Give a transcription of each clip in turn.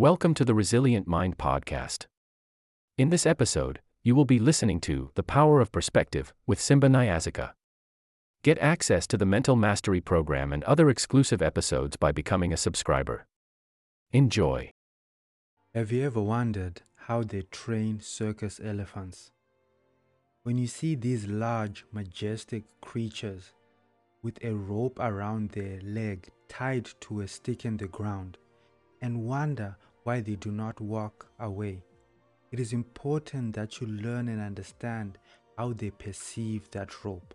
Welcome to the Resilient Mind Podcast. In this episode, you will be listening to The Power of Perspective with Simba Nyazika. Get access to the Mental Mastery Program and other exclusive episodes by becoming a subscriber. Enjoy. Have you ever wondered how they train circus elephants? When you see these large, majestic creatures with a rope around their leg tied to a stick in the ground and wonder why they do not walk away, it is important that you learn and understand how they perceive that rope.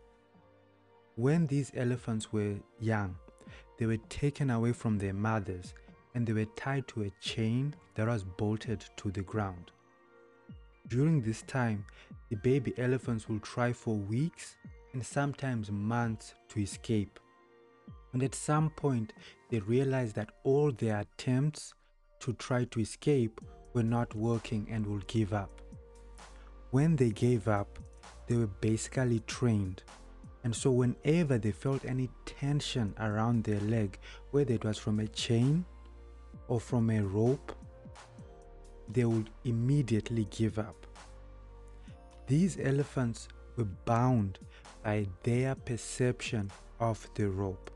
When these elephants were young, they were taken away from their mothers and they were tied to a chain that was bolted to the ground. During this time, the baby elephants will try for weeks and sometimes months to escape. And at some point, they realize that all their attempts to try to escape were not working and would give up. When they gave up, they were basically trained. And so, whenever they felt any tension around their leg, whether it was from a chain or from a rope, they would immediately give up. These elephants were bound by their perception of the rope.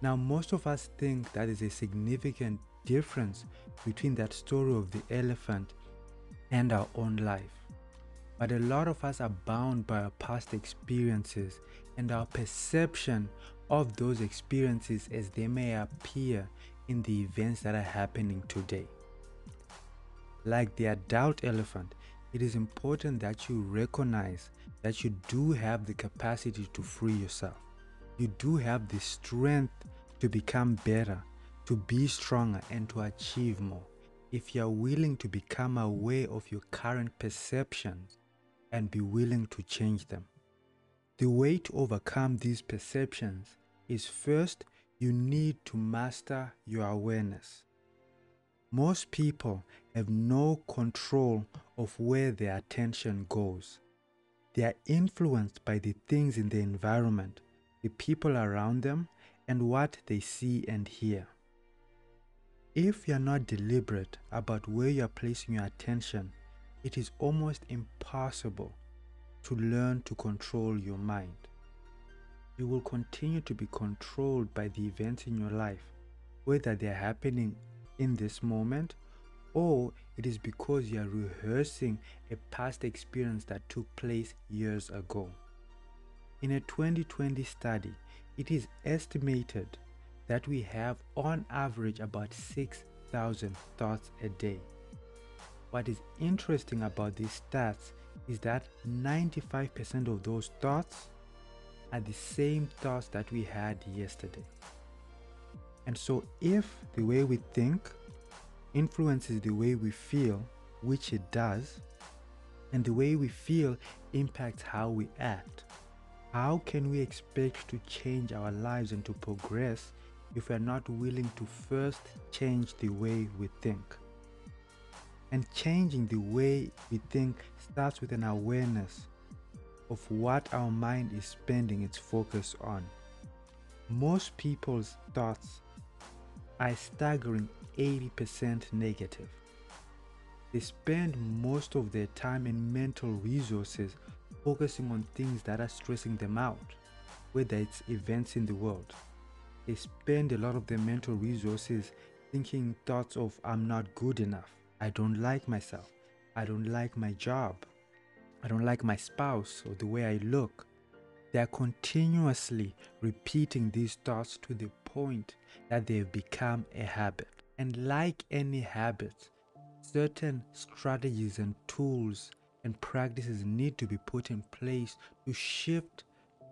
Now, most of us think that is a significant difference between that story of the elephant and our own life. But a lot of us are bound by our past experiences and our perception of those experiences as they may appear in the events that are happening today. Like the adult elephant, it is important that you recognize that you do have the capacity to free yourself. You do have the strength to become better, to be stronger, and to achieve more. If you are willing to become aware of your current perceptions and be willing to change them. The way to overcome these perceptions is first, you need to master your awareness. Most people have no control of where their attention goes. They are influenced by the things in the environment, the people around them, and what they see and hear. If you are not deliberate about where you are placing your attention, it is almost impossible to learn to control your mind. You will continue to be controlled by the events in your life, whether they are happening in this moment or it is because you are rehearsing a past experience that took place years ago. In a 2020 study, it is estimated that we have on average about 6,000 thoughts a day. What is interesting about these stats is that 95% of those thoughts are the same thoughts that we had yesterday. And so, if the way we think influences the way we feel, which it does, and the way we feel impacts how we act, how can we expect to change our lives and to progress if we are not willing to first change the way we think? And changing the way we think starts with an awareness of what our mind is spending its focus on. Most people's thoughts are staggering 80% negative. They spend most of their time and mental resources focusing on things that are stressing them out, whether it's events in the world. They spend a lot of their mental resources thinking thoughts of, I'm not good enough, I don't like myself, I don't like my job, I don't like my spouse or the way I look. They are continuously repeating these thoughts to the point that they've become a habit. And like any habit, certain strategies and tools and practices need to be put in place to shift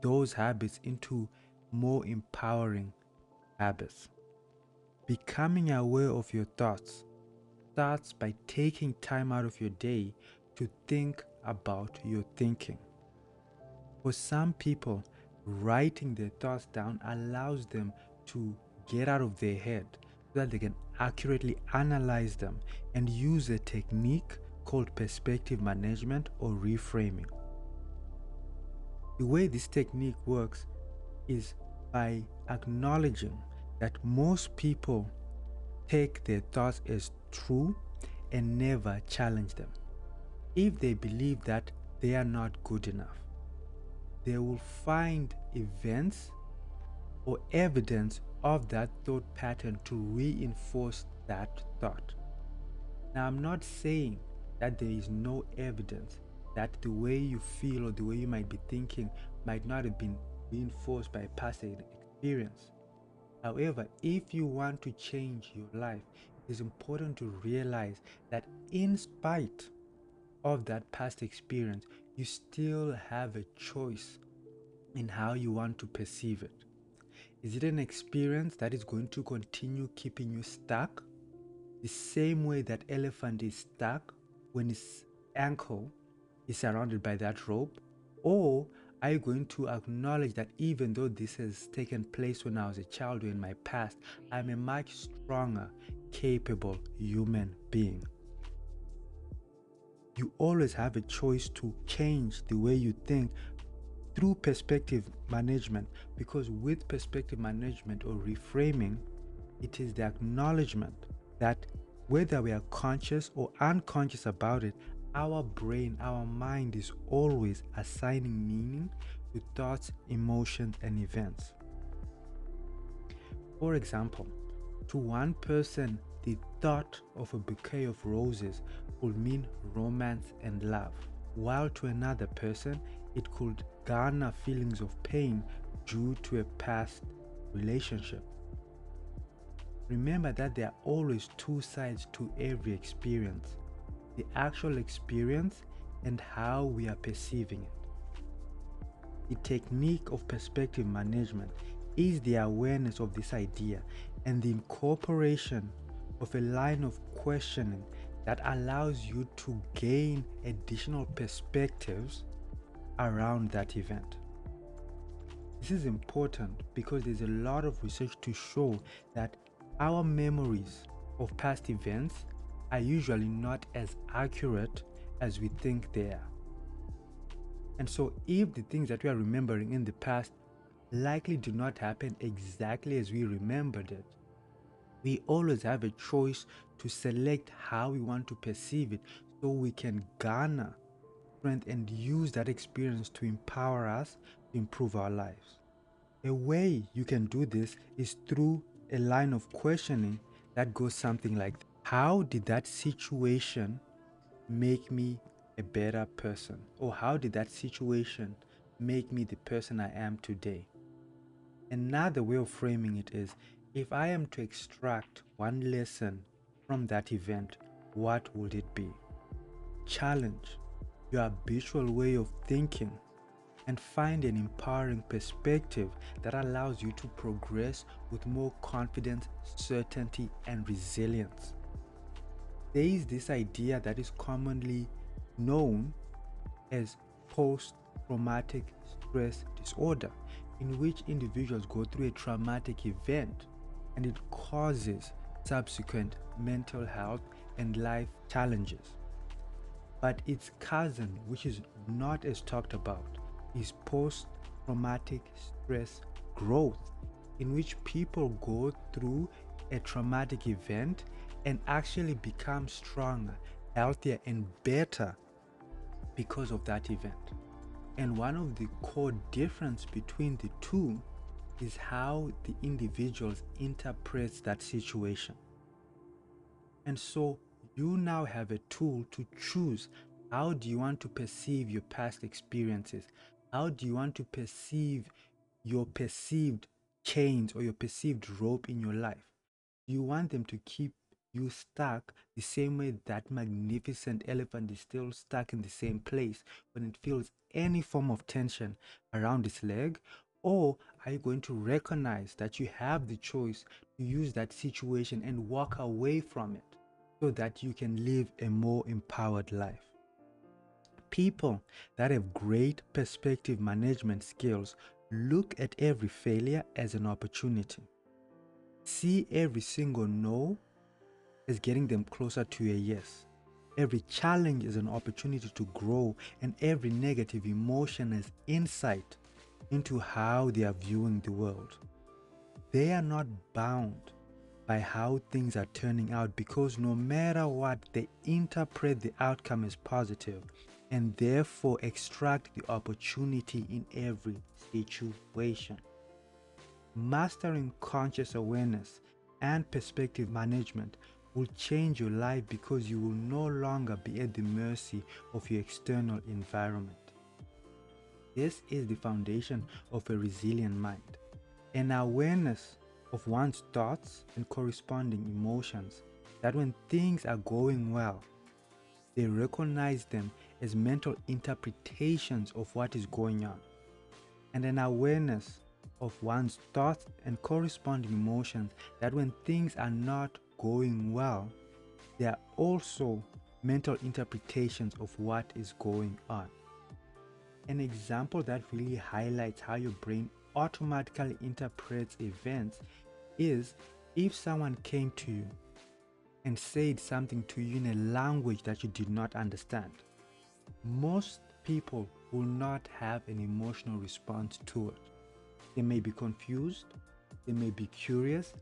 those habits into more empowering habits. Becoming aware of your thoughts starts by taking time out of your day to think about your thinking. For some people, writing their thoughts down allows them to get out of their head so that they can accurately analyze them and use a technique called perspective management or reframing. The way this technique works is by acknowledging that most people take their thoughts as true and never challenge them. If they believe that they are not good enough, they will find events or evidence of that thought pattern to reinforce that thought. Now, I'm not saying that there is no evidence that the way you feel or the way you might be thinking might not have been reinforced by past experience. However, if you want to change your life, it is important to realize that in spite of that past experience, you still have a choice in how you want to perceive it. Is it an experience that is going to continue keeping you stuck? The same way that elephant is stuck when its ankle is surrounded by that rope? Or are you going to acknowledge that even though this has taken place when I was a child or in my past, I'm a much stronger, capable human being? You always have a choice to change the way you think through perspective management because with perspective management or reframing, it is the acknowledgement that whether we are conscious or unconscious about it, our brain, our mind is always assigning meaning to thoughts, emotions, and events. For example, to one person, the thought of a bouquet of roses would mean romance and love, while to another person, it could garner feelings of pain due to a past relationship. Remember that there are always two sides to every experience the actual experience and how we are perceiving it. The technique of perspective management is the awareness of this idea and the incorporation of a line of questioning that allows you to gain additional perspectives around that event. This is important because there's a lot of research to show that our memories of past events are usually not as accurate as we think they are. And so, if the things that we are remembering in the past likely do not happen exactly as we remembered it, we always have a choice to select how we want to perceive it so we can garner strength and use that experience to empower us to improve our lives. A way you can do this is through a line of questioning that goes something like How did that situation make me a better person? Or how did that situation make me the person I am today? Another way of framing it is if I am to extract one lesson from that event, what would it be? Challenge your habitual way of thinking and find an empowering perspective that allows you to progress with more confidence, certainty, and resilience. There is this idea that is commonly known as post traumatic stress disorder, in which individuals go through a traumatic event and it causes subsequent mental health and life challenges. But its cousin, which is not as talked about, is post traumatic stress growth, in which people go through a traumatic event and actually become stronger, healthier, and better because of that event. And one of the core difference between the two is how the individuals interprets that situation. And so you now have a tool to choose how do you want to perceive your past experiences? How do you want to perceive your perceived chains or your perceived rope in your life? Do you want them to keep you stuck the same way that magnificent elephant is still stuck in the same place when it feels any form of tension around its leg? Or are you going to recognize that you have the choice to use that situation and walk away from it so that you can live a more empowered life? People that have great perspective management skills look at every failure as an opportunity. See every single no as getting them closer to a yes. Every challenge is an opportunity to grow, and every negative emotion is insight into how they are viewing the world. They are not bound by how things are turning out because no matter what, they interpret the outcome as positive and therefore extract the opportunity in every situation. Mastering conscious awareness and perspective management will change your life because you will no longer be at the mercy of your external environment. This is the foundation of a resilient mind. An awareness of one's thoughts and corresponding emotions that when things are going well, they recognize them as mental interpretations of what is going on, and an awareness of one's thoughts and corresponding emotions that when things are not going well, there are also mental interpretations of what is going on. An example that really highlights how your brain automatically interprets events is if someone came to you and said something to you in a language that you did not understand. Most people will not have an emotional response to it. They may be confused, they may be curious,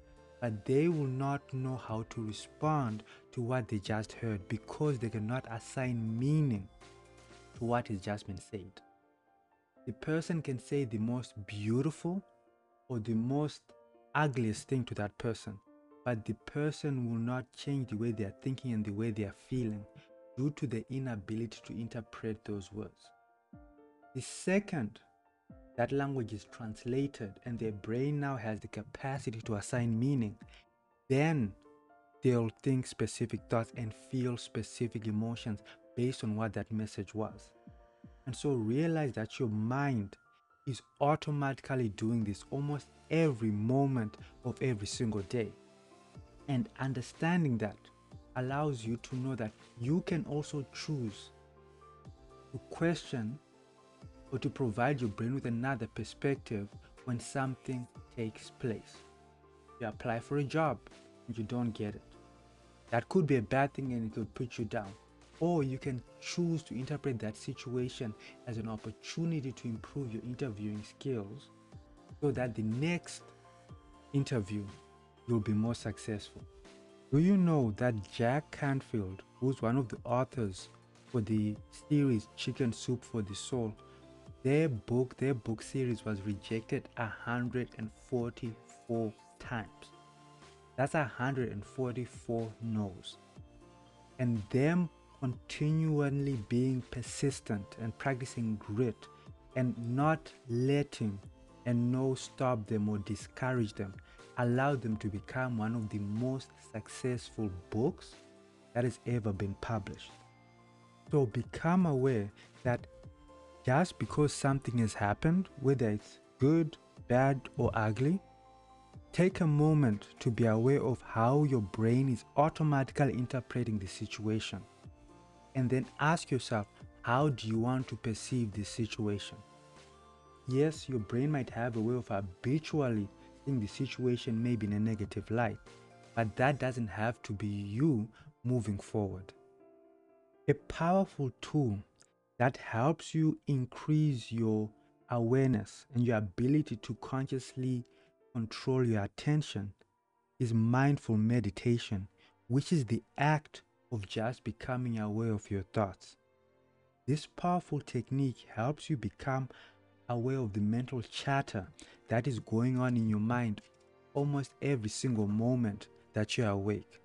but they will not know how to respond to what they just heard because they cannot assign meaning to what has just been said. The person can say the most beautiful or the most ugliest thing to that person, but the person will not change the way they are thinking and the way they are feeling due to the inability to interpret those words. The second that language is translated and their brain now has the capacity to assign meaning, then they'll think specific thoughts and feel specific emotions based on what that message was. And so realize that your mind is automatically doing this almost every moment of every single day. And understanding that allows you to know that you can also choose to question or to provide your brain with another perspective when something takes place. You apply for a job and you don't get it. That could be a bad thing and it could put you down. Or you can choose to interpret that situation as an opportunity to improve your interviewing skills so that the next interview you'll be more successful. Do you know that Jack Canfield, who's one of the authors for the series Chicken Soup for the Soul, their book, their book series was rejected 144 times. That's 144 no's. And them continually being persistent and practicing grit and not letting a no stop them or discourage them allowed them to become one of the most successful books that has ever been published. So become aware that just because something has happened, whether it's good, bad, or ugly, take a moment to be aware of how your brain is automatically interpreting the situation. And then ask yourself, how do you want to perceive this situation? Yes, your brain might have a way of habitually seeing the situation maybe in a negative light, but that doesn't have to be you moving forward. A powerful tool that helps you increase your awareness and your ability to consciously control your attention is mindful meditation, which is the act of just becoming aware of your thoughts. This powerful technique helps you become aware of the mental chatter that is going on in your mind almost every single moment that you are awake.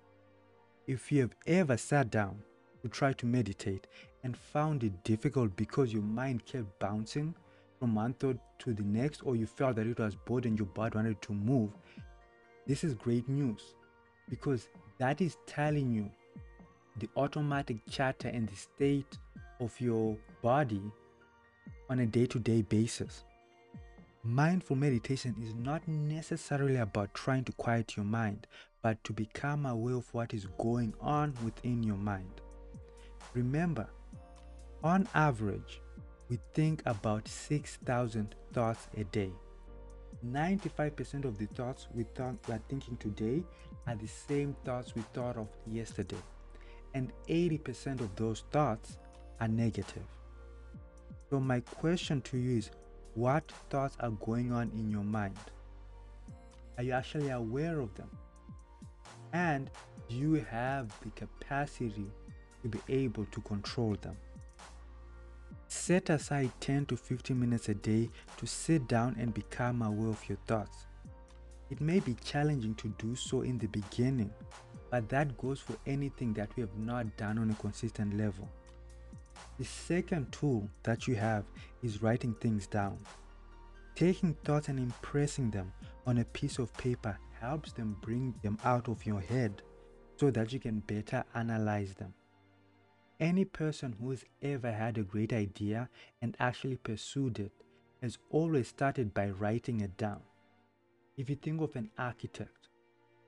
If you have ever sat down to try to meditate and found it difficult because your mind kept bouncing from one thought to the next, or you felt that it was bored and your body wanted to move, this is great news because that is telling you the automatic chatter and the state of your body on a day to day basis. Mindful meditation is not necessarily about trying to quiet your mind, but to become aware of what is going on within your mind. Remember, on average, we think about 6,000 thoughts a day. 95% of the thoughts we, thought, we are thinking today are the same thoughts we thought of yesterday. And 80% of those thoughts are negative. So, my question to you is what thoughts are going on in your mind? Are you actually aware of them? And do you have the capacity to be able to control them. Set aside 10 to 15 minutes a day to sit down and become aware of your thoughts. It may be challenging to do so in the beginning, but that goes for anything that we have not done on a consistent level. The second tool that you have is writing things down. Taking thoughts and impressing them on a piece of paper helps them bring them out of your head so that you can better analyze them. Any person who's ever had a great idea and actually pursued it has always started by writing it down. If you think of an architect,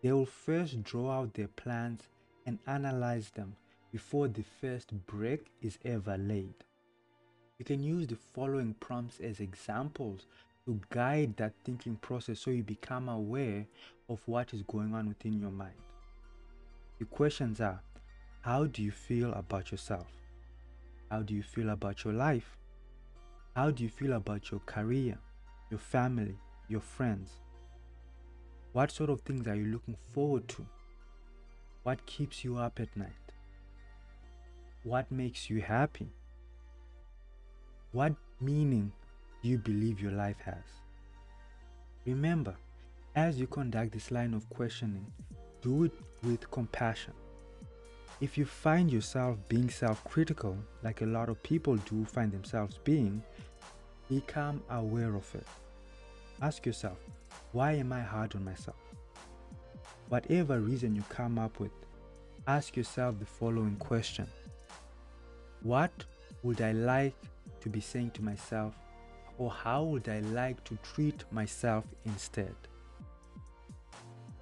they will first draw out their plans and analyze them before the first brick is ever laid. You can use the following prompts as examples to guide that thinking process so you become aware of what is going on within your mind. The questions are How do you feel about yourself? How do you feel about your life? How do you feel about your career, your family, your friends? What sort of things are you looking forward to? What keeps you up at night? What makes you happy? What meaning do you believe your life has? Remember, as you conduct this line of questioning, do it with compassion. If you find yourself being self critical, like a lot of people do find themselves being, become aware of it. Ask yourself, why am I hard on myself? Whatever reason you come up with, ask yourself the following question What would I like to be saying to myself, or how would I like to treat myself instead?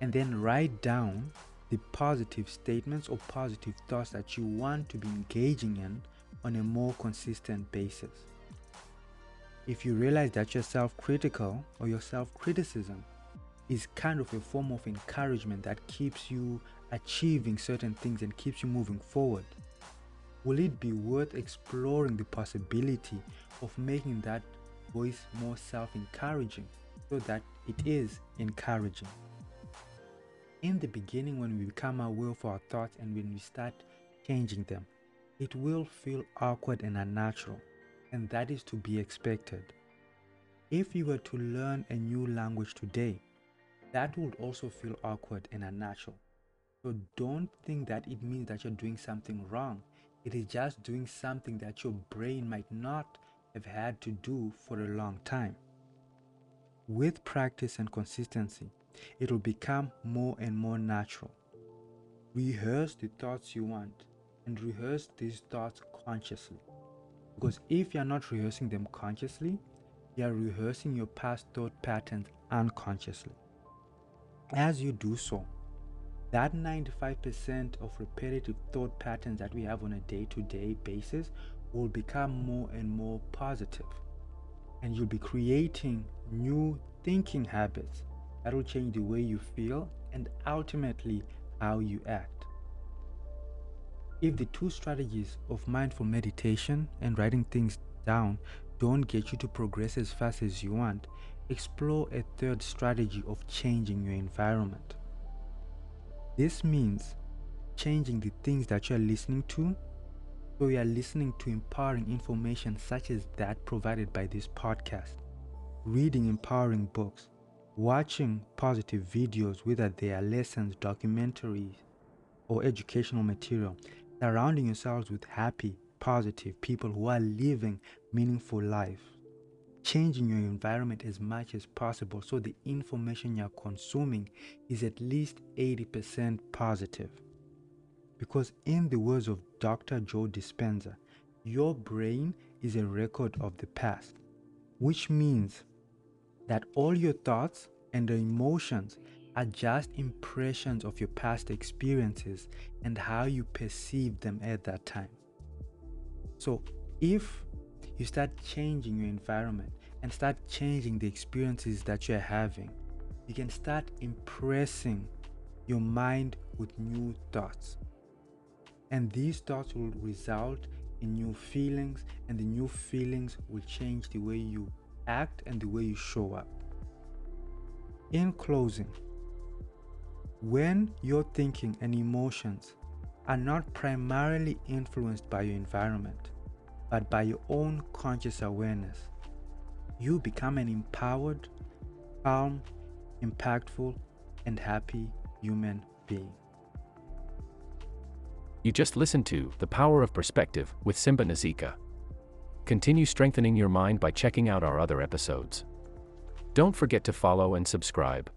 And then write down the positive statements or positive thoughts that you want to be engaging in on a more consistent basis if you realize that you're self critical or your self criticism is kind of a form of encouragement that keeps you achieving certain things and keeps you moving forward, will it be worth exploring the possibility of making that voice more self encouraging so that it is encouraging? In the beginning, when we become aware of our thoughts and when we start changing them, it will feel awkward and unnatural and that is to be expected. If you were to learn a new language today, that would also feel awkward and unnatural. So don't think that it means that you're doing something wrong. It is just doing something that your brain might not have had to do for a long time. With practice and consistency, it will become more and more natural. Rehearse the thoughts you want and rehearse these thoughts consciously. Because if you're not rehearsing them consciously, you're rehearsing your past thought patterns unconsciously. As you do so, that 95% of repetitive thought patterns that we have on a day to day basis will become more and more positive. And you'll be creating new thinking habits that will change the way you feel and ultimately how you act. If the two strategies of mindful meditation and writing things down don't get you to progress as fast as you want, explore a third strategy of changing your environment. This means changing the things that you are listening to so you are listening to empowering information such as that provided by this podcast, reading empowering books, watching positive videos, whether they are lessons, documentaries, or educational material, surrounding yourselves with happy, positive people who are living meaningful life. Changing your environment as much as possible so the information you're consuming is at least 80% positive. Because, in the words of Dr. Joe Dispenza, your brain is a record of the past, which means that all your thoughts and the emotions are just impressions of your past experiences and how you perceive them at that time. So, if you start changing your environment and start changing the experiences that you're having, you can start impressing your mind with new thoughts. And these thoughts will result in new feelings, and the new feelings will change the way you act and the way you show up. In closing, When your thinking and emotions are not primarily influenced by your environment, but by your own conscious awareness, you become an empowered, calm, impactful, and happy human being. You just listened to The Power of Perspective with Simba Nyazika. Continue strengthening your mind by checking out our other episodes. Don't forget to follow and subscribe.